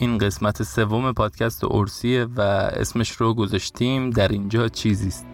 این قسمت سوم پادکست اورسیه و اسمش رو گذاشتیم. در اینجا چیزیست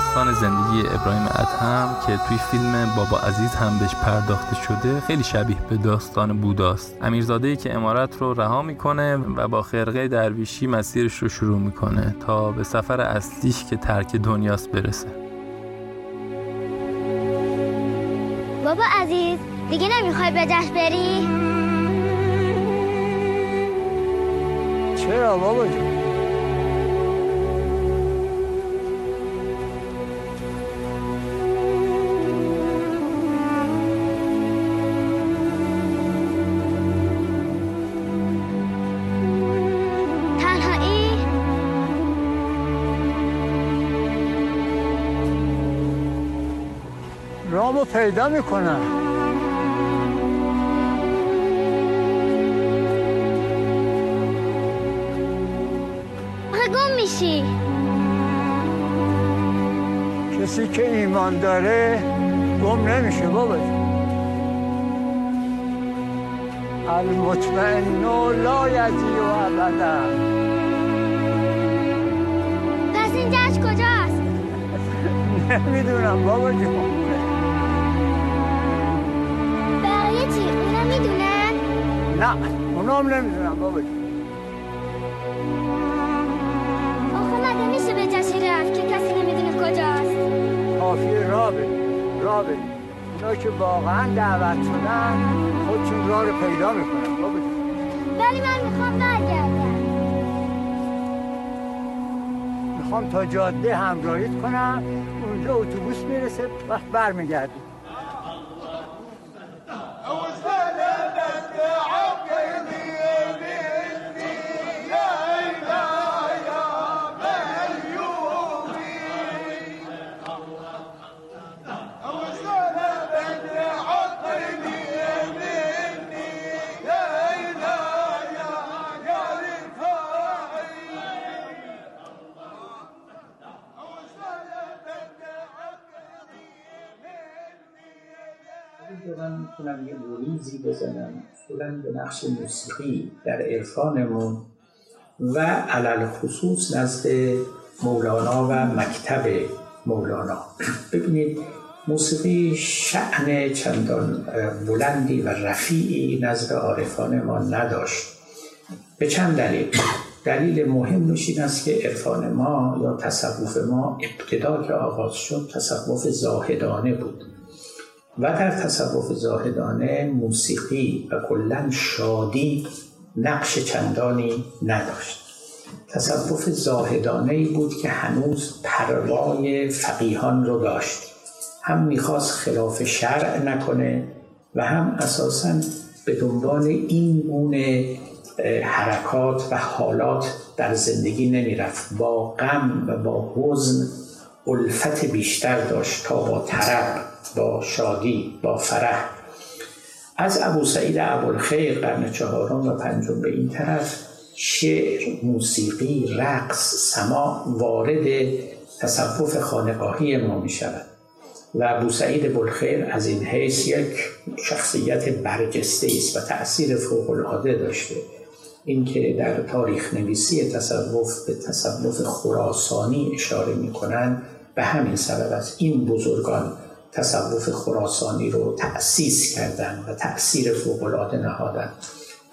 داستان زندگی ابراهیم ادهم که توی فیلم بابا عزیز هم بهش پرداخته شده خیلی شبیه به داستان بوداست. امیرزاده ای که امارت رو رها می‌کنه و با خرقه درویشی مسیرش رو شروع می‌کنه تا به سفر اصلیش که ترک دنیاست برسه. بابا عزیز دیگه نمی‌خوای به دست بری؟ چرا بابا جون رامو پیدا می‌کنم آخه گم میشی کسی که ایمان داره گم نمیشه بابا. المطمئن لا یزی و ابدا پس این جشن کجاست؟ نمی‌دونم بابا جون چی؟ اونا می‌دونن؟ نه اونام نمی‌دونم بابا آخه مگه میشه به جشن رفت که کسی نمی‌دونه کجاست؟ کافی را بریم را بریم اونا که واقعا دعوت شدن خودشون راه رو پیدا می‌کنن بابا ولی من می‌خوام برگردم. می‌خوام تا جاده همراهیت کنم اونجا اتوبوس می‌رسه وقت برمیگردیم می‌تونم یه بریزی بزنم. اصولا به نقش موسیقی در عرفانمون و علل خصوص نزد مولانا و مکتب مولانا. ببینید موسیقی شعن چندان بلندی و رفیعی نزد عارفان ما نداشت. به چند دلیل؟ دلیل مهمش این است که عرفان ما یا تصوف ما ابتدا که آغاز شد تصوف زاهدانه بود. و در تصوف زاهدانه موسیقی و کلا شادی نقش چندانی نداشت. تصوف زاهدانه ای بود که هنوز پروای فقیهان رو داشت. هم می‌خواست خلاف شرع نکنه و هم اساسا به دنبال این گونه حرکات و حالات در زندگی نمی‌رفت. با غم و با حزن الفت بیشتر داشت تا با طرب. با شادی با فرح. از ابو سعید ابوالخیر قرن چهارم و پنجم به این طرف شعر موسیقی رقص سما وارد تصوف خانقاهی ما می شود و ابو سعید بلخیر از این حیث یک شخصیت برجسته است و تأثیر فوق العاده داشته. اینکه در تاریخ نویسی تصوف به تصوف خراسانی اشاره می کنند به همین سبب است. این بزرگان تصوف خراسانی رو تأسیس کردن و تأثیر فوقالعاده نهادن.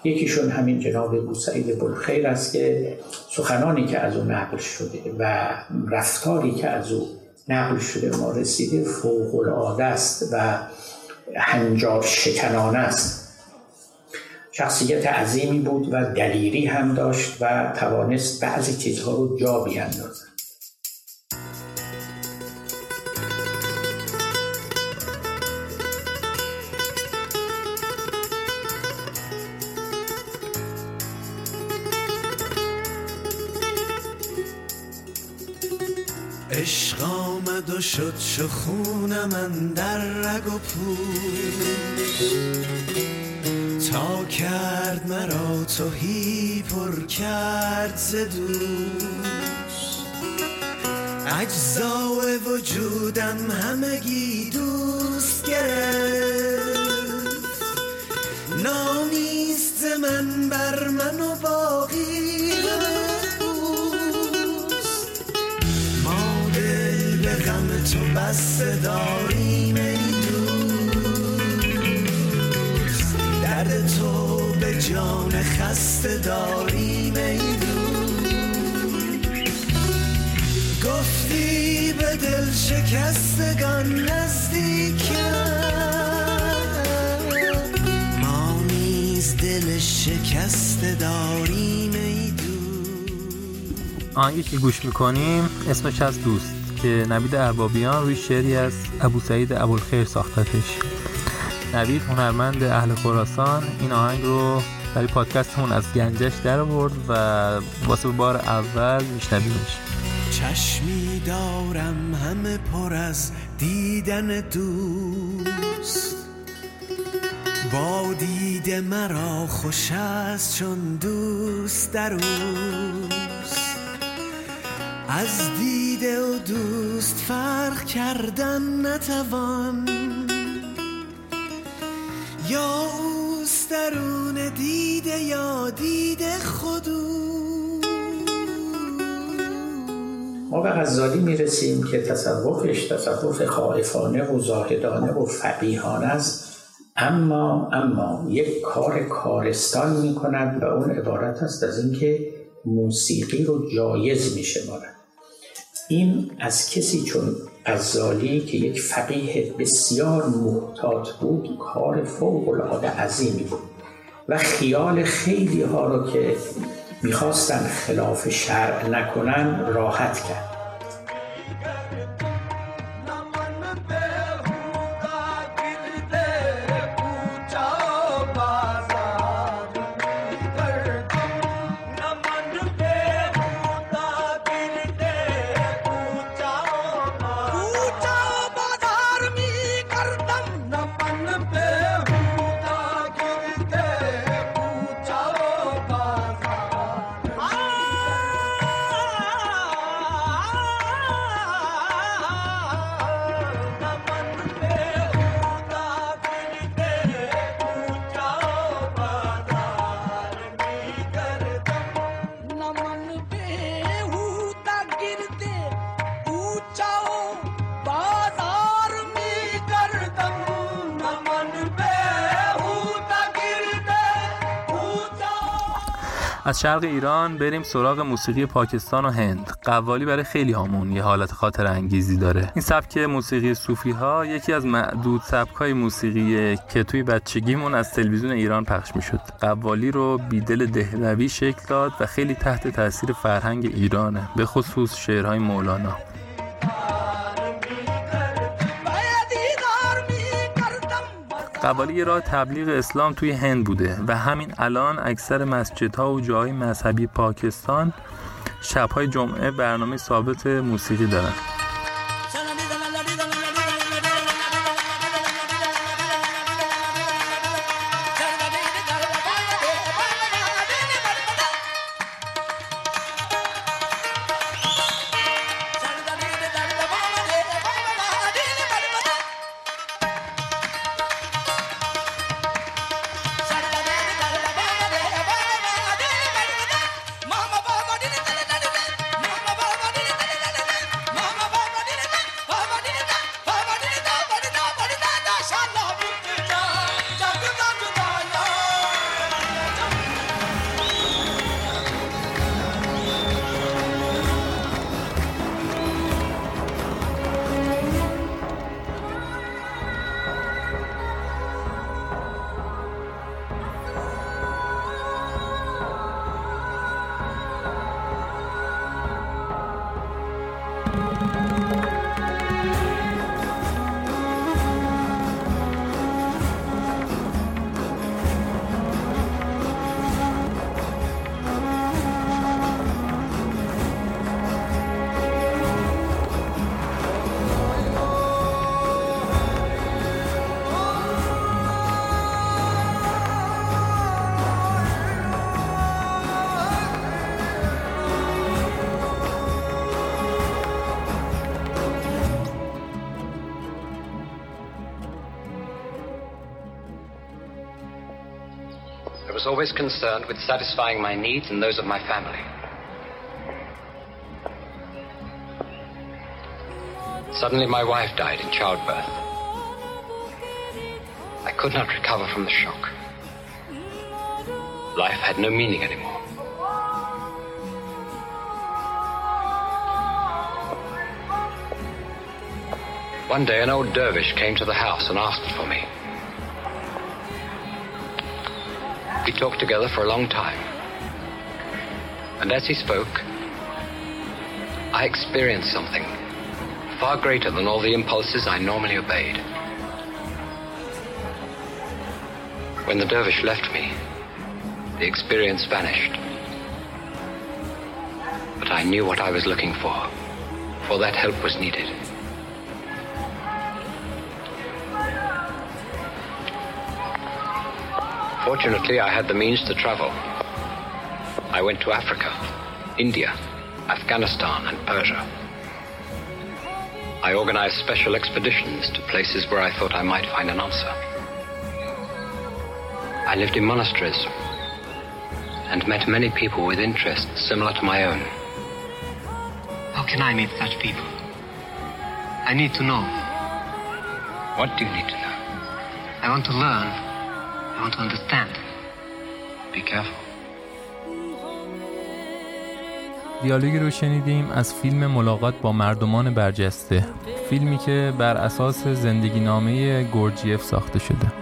یکیشون همین جناب بوسعید بلخیر است که سخنانی که از او نقل شده و رفتاری که از او نقل شده ما رسیده فوقالعاده است و هنجار شکنانه است. شخصیت عظیمی بود و دلیری هم داشت و توانست بعضی چیزها رو جا بیاندازد. شد چو خون من در رگ و تا کرد مرا توهی پر کرد ز دوست اجزای وجودم همگی دوست گرفت. نامیست من بر من و باقی بسته داریم ای دوست درد تو به جان خسته داریم ای دوست گفتی به دل شکستگان نزدیکم. ما نیز دل شکسته داریم ای دوست آهنگی که گوش می‌کنیم. اسمش از دوست. که نوید اربابیان روی شعری از ابو سعید ابوالخیر ساختتش. نوید هنرمند اهل خراسان این آهنگ رو برای پادکستمون از گنجش در آورد و واسه بار اول میشنویمش چشمی دارم همه پر از دیدن دوست. با دید مرا خوش است چون دوست در اوست. از دیده و دوست فرق کردن نتوان. یا اوست درون دیده یا دیده خودو ما به غزالی می‌رسیم که تصوفش تصوف خائفانه و زاهدانه و فقیهانه است. اما اما یک کار کارستان می کند و اون عبارت است از اینکه موسیقی رو جایز می شمارد این از کسی چون غزالی که یک فقیه بسیار محتاط بود کار فوق العاده عظیمی بود و خیال خیلی ها رو که می‌خواستن خلاف شرع نکنن راحت کرد. از شرق ایران بریم سراغ موسیقی پاکستان و هند. قوالی برای خیلی هامون یه حالت خاطر انگیزی داره. این سبک موسیقی صوفی ها یکی از معدود سبک های موسیقی که توی بچگیمون از تلویزیون ایران پخش می‌شد. قوالی رو بیدل دهلوی شکل داد و خیلی تحت تاثیر فرهنگ ایرانه به خصوص شعرهای مولانا. قوالی راه تبلیغ اسلام توی هند بوده و همین الان اکثر مسجدها و جاهای مذهبی پاکستان شبهای جمعه برنامه ثابت موسیقی دارن. Always concerned with satisfying my needs and those of my family. Suddenly, my wife died in childbirth. I could not recover from the shock. Life had no meaning anymore. One day, an old dervish came to the house and asked for me. We talked together for a long time. And as he spoke, I experienced something far greater than all the impulses I normally obeyed. When the dervish left me, the experience vanished. But I knew what I was looking for, for that help was needed. Fortunately, I had the means to travel. I went to Africa, India, Afghanistan, and Persia. I organized special expeditions to places where I thought I might find an answer. I lived in monasteries and met many people with interests similar to my own. How can I meet such people? I need to know. What do you need to know? I want to learn. I want to understand. Be careful. دیالوگی رو شنیدیم از فیلم ملاقات با مردمان برجسته فیلمی که بر اساس زندگی نامه گورجیف ساخته شده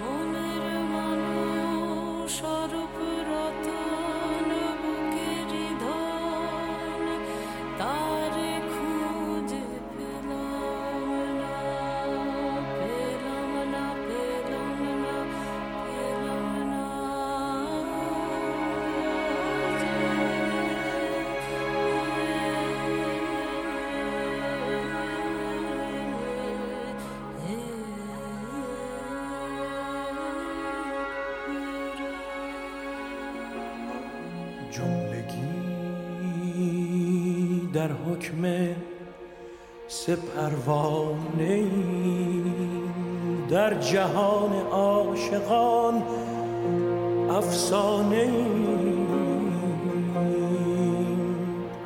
در حکم سه پروانه در جهان عاشقان افسانه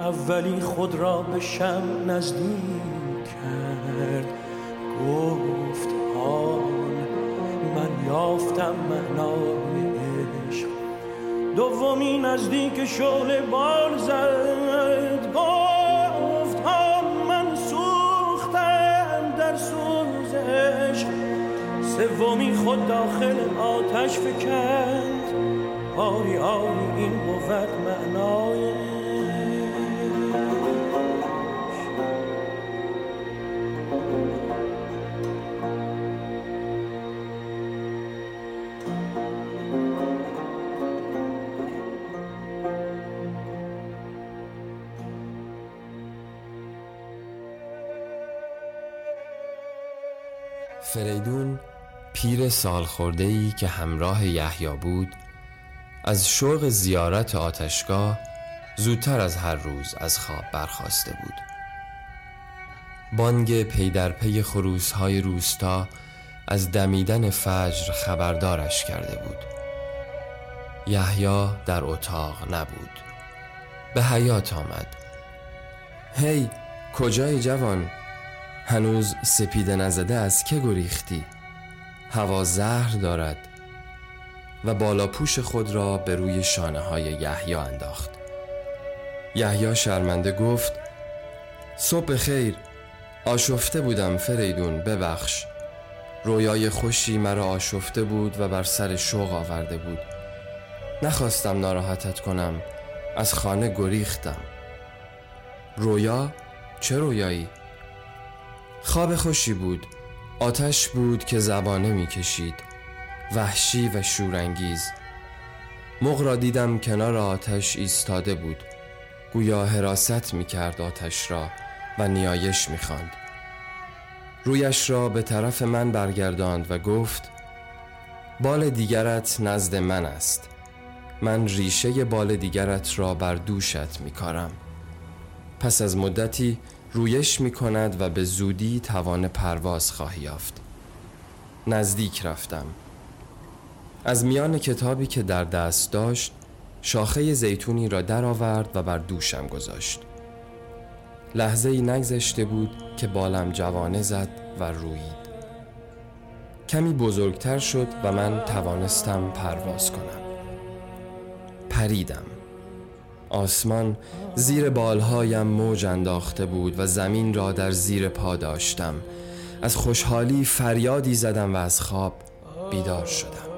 اولی خود را به شم نزدیک کرد. گفت آن من یافتم معنای عشق. دومی نزدیک شعله بال زد. سومی خود داخل آتش فکند. آری آری این بود معنای پیر سالخورده‌ای که همراه یحیی بود از شوق زیارت آتشگاه زودتر از هر روز از خواب برخاسته بود. بانگ پی در پی خروسهای روستا از دمیدن فجر خبردارش کرده بود. یحیی در اتاق نبود. به حیات آمد. هی کجای جوان؟ هنوز سپیده نزده از که گریختی؟ هوا زهر دارد و بالا پوش خود را به روی شانه های یحیی انداخت. یحیی شرمنده گفت صبح خیر آشفته بودم فریدون ببخش. رویای خوشی مرا آشفته بود و بر سر شوق آورده بود. نخواستم ناراحتت کنم از خانه گریختم. رویا؟ چه رویایی؟ خواب خوشی بود. آتش بود که زبانه می کشید وحشی و شورانگیز. مغ را دیدم کنار آتش ایستاده بود. گویا حراست می کرد آتش را و نیایش می خواند. رویش را به طرف من برگرداند و گفت بال دیگرت نزد من است. من ریشه بال دیگرت را بر دوشت می کارم پس از مدتی رویش می کند و به زودی توان پرواز خواهی یافت. نزدیک رفتم. از میان کتابی که در دست داشت شاخه زیتونی را درآورد و بر دوشم گذاشت. لحظه ای نگذشته بود که بالم جوانه زد و رویید کمی بزرگتر شد و من توانستم پرواز کنم. پریدم. آسمان زیر بالهایم موج انداخته بود و زمین را در زیر پا داشتم. از خوشحالی فریادی زدم و از خواب بیدار شدم.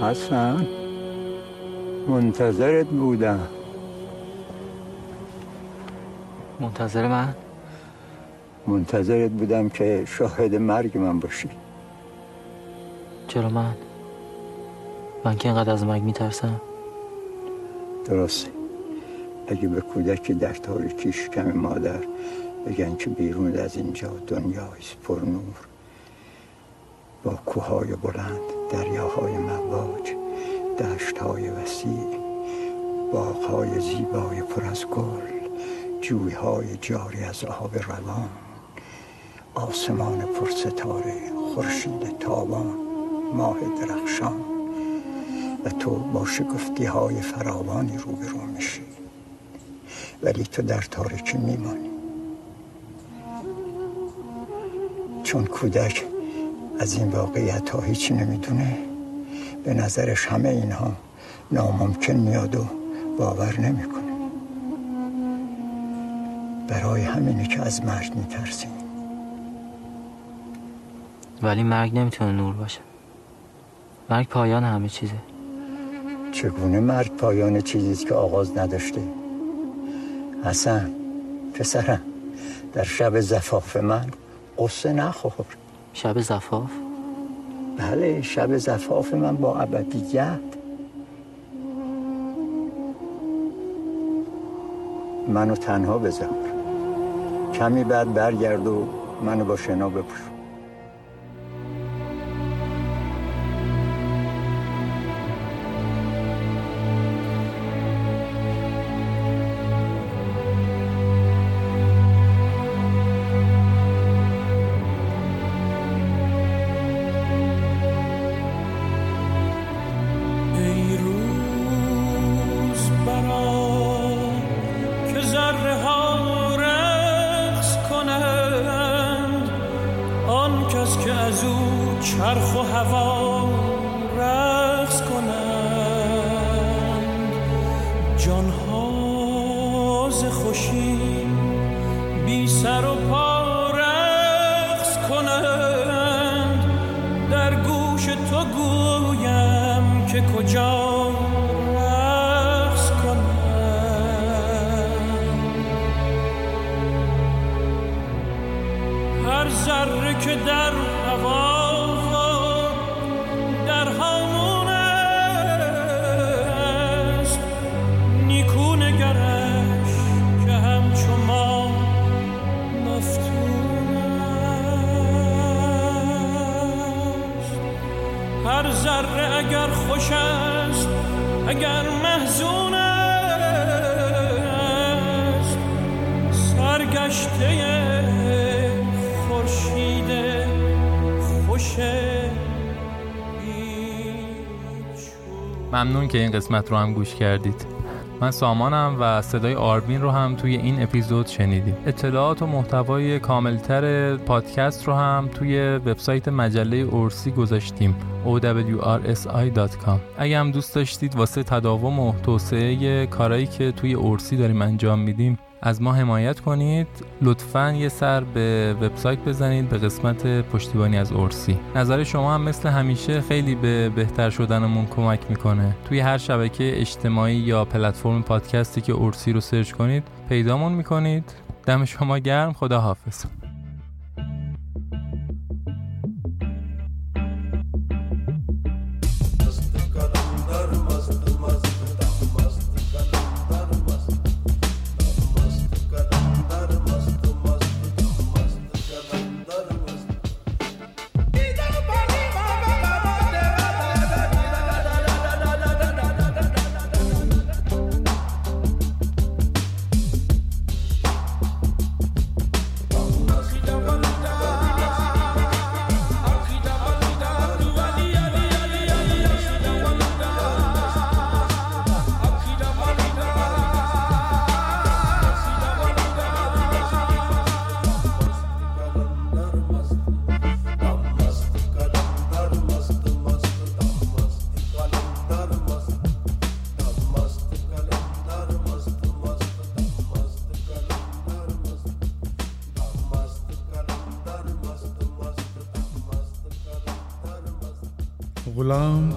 حسن منتظرت بودم. منتظر من؟ منتظرت بودم که شاهد مرگ من باشی. چرا من؟ من که اینقدر از مرگ میترسم؟ درسته. اگه به کودک در تاریکی شکم مادر بگن که بیرون از اینجا دنیایست پر نور با کوههای بلند دریاهای مواج دشتهای وسیع باغهای زیبای پر از گل جویهای جاری از آب روان آسمان پر ستاره خورشید تابان ماه درخشان. و تو با شگفتی های فراوانی روبرو میشی. ولی تو در تاریکی میمانی. چون کودک از این واقعیت ها هیچی نمی‌دونه به نظرش همه اینها ناممکن میاد و باور نمی‌کنه. برای همینه که از مرگ میترسیم ولی مرگ نمی‌تونه نور باشه. مرگ پایان همه چیزه. چگونه مرگ پایان چیزی که آغاز نداشته؟ حسن پسرم در شب زفاف من قصه نخور. شب زفاف؟ بله شب زفاف من با ابدیت. منو تنها بذار. کمی بعد برگرد و منو با شنا بپوش. خورشید خوش ممنون که این قسمت رو هم گوش کردید. من سامانم و صدای آربین رو هم توی این اپیزود شنیدیم اطلاعات و محتوای کاملتر پادکست رو هم توی وبسایت مجله اورسی گذاشتیم owrsi.com اگه هم دوست داشتید واسه تداوم و توسعه کارایی که توی اورسی داریم انجام میدیم از ما حمایت کنید. لطفا یه سر به وبسایت بزنید به قسمت پشتیبانی از اورسی نظر شما هم مثل همیشه خیلی به بهتر شدنمون کمک می‌کنه. توی هر شبکه اجتماعی یا پلتفرم پادکستی که اورسی رو سرچ کنید پیدامون می‌کنید. دم شما گرم. خدا حافظ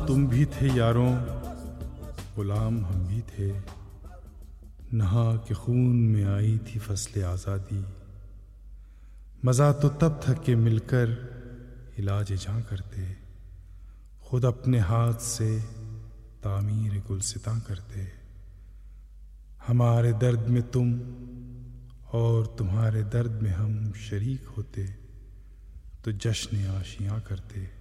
تم بھی تھے یاروں، غلام ہم بھی تھے۔ نہا کے خون میں آئی تھی فصل آزادی۔ مزہ تو تب تھا کہ مل کر علاج جاں کرتے۔ خود اپنے ہاتھ سے تعمیر گلستاں کرتے۔ ہمارے درد میں تم اور تمہارے درد میں ہم شریک ہوتے۔ تو جشن آشیاں کرتے۔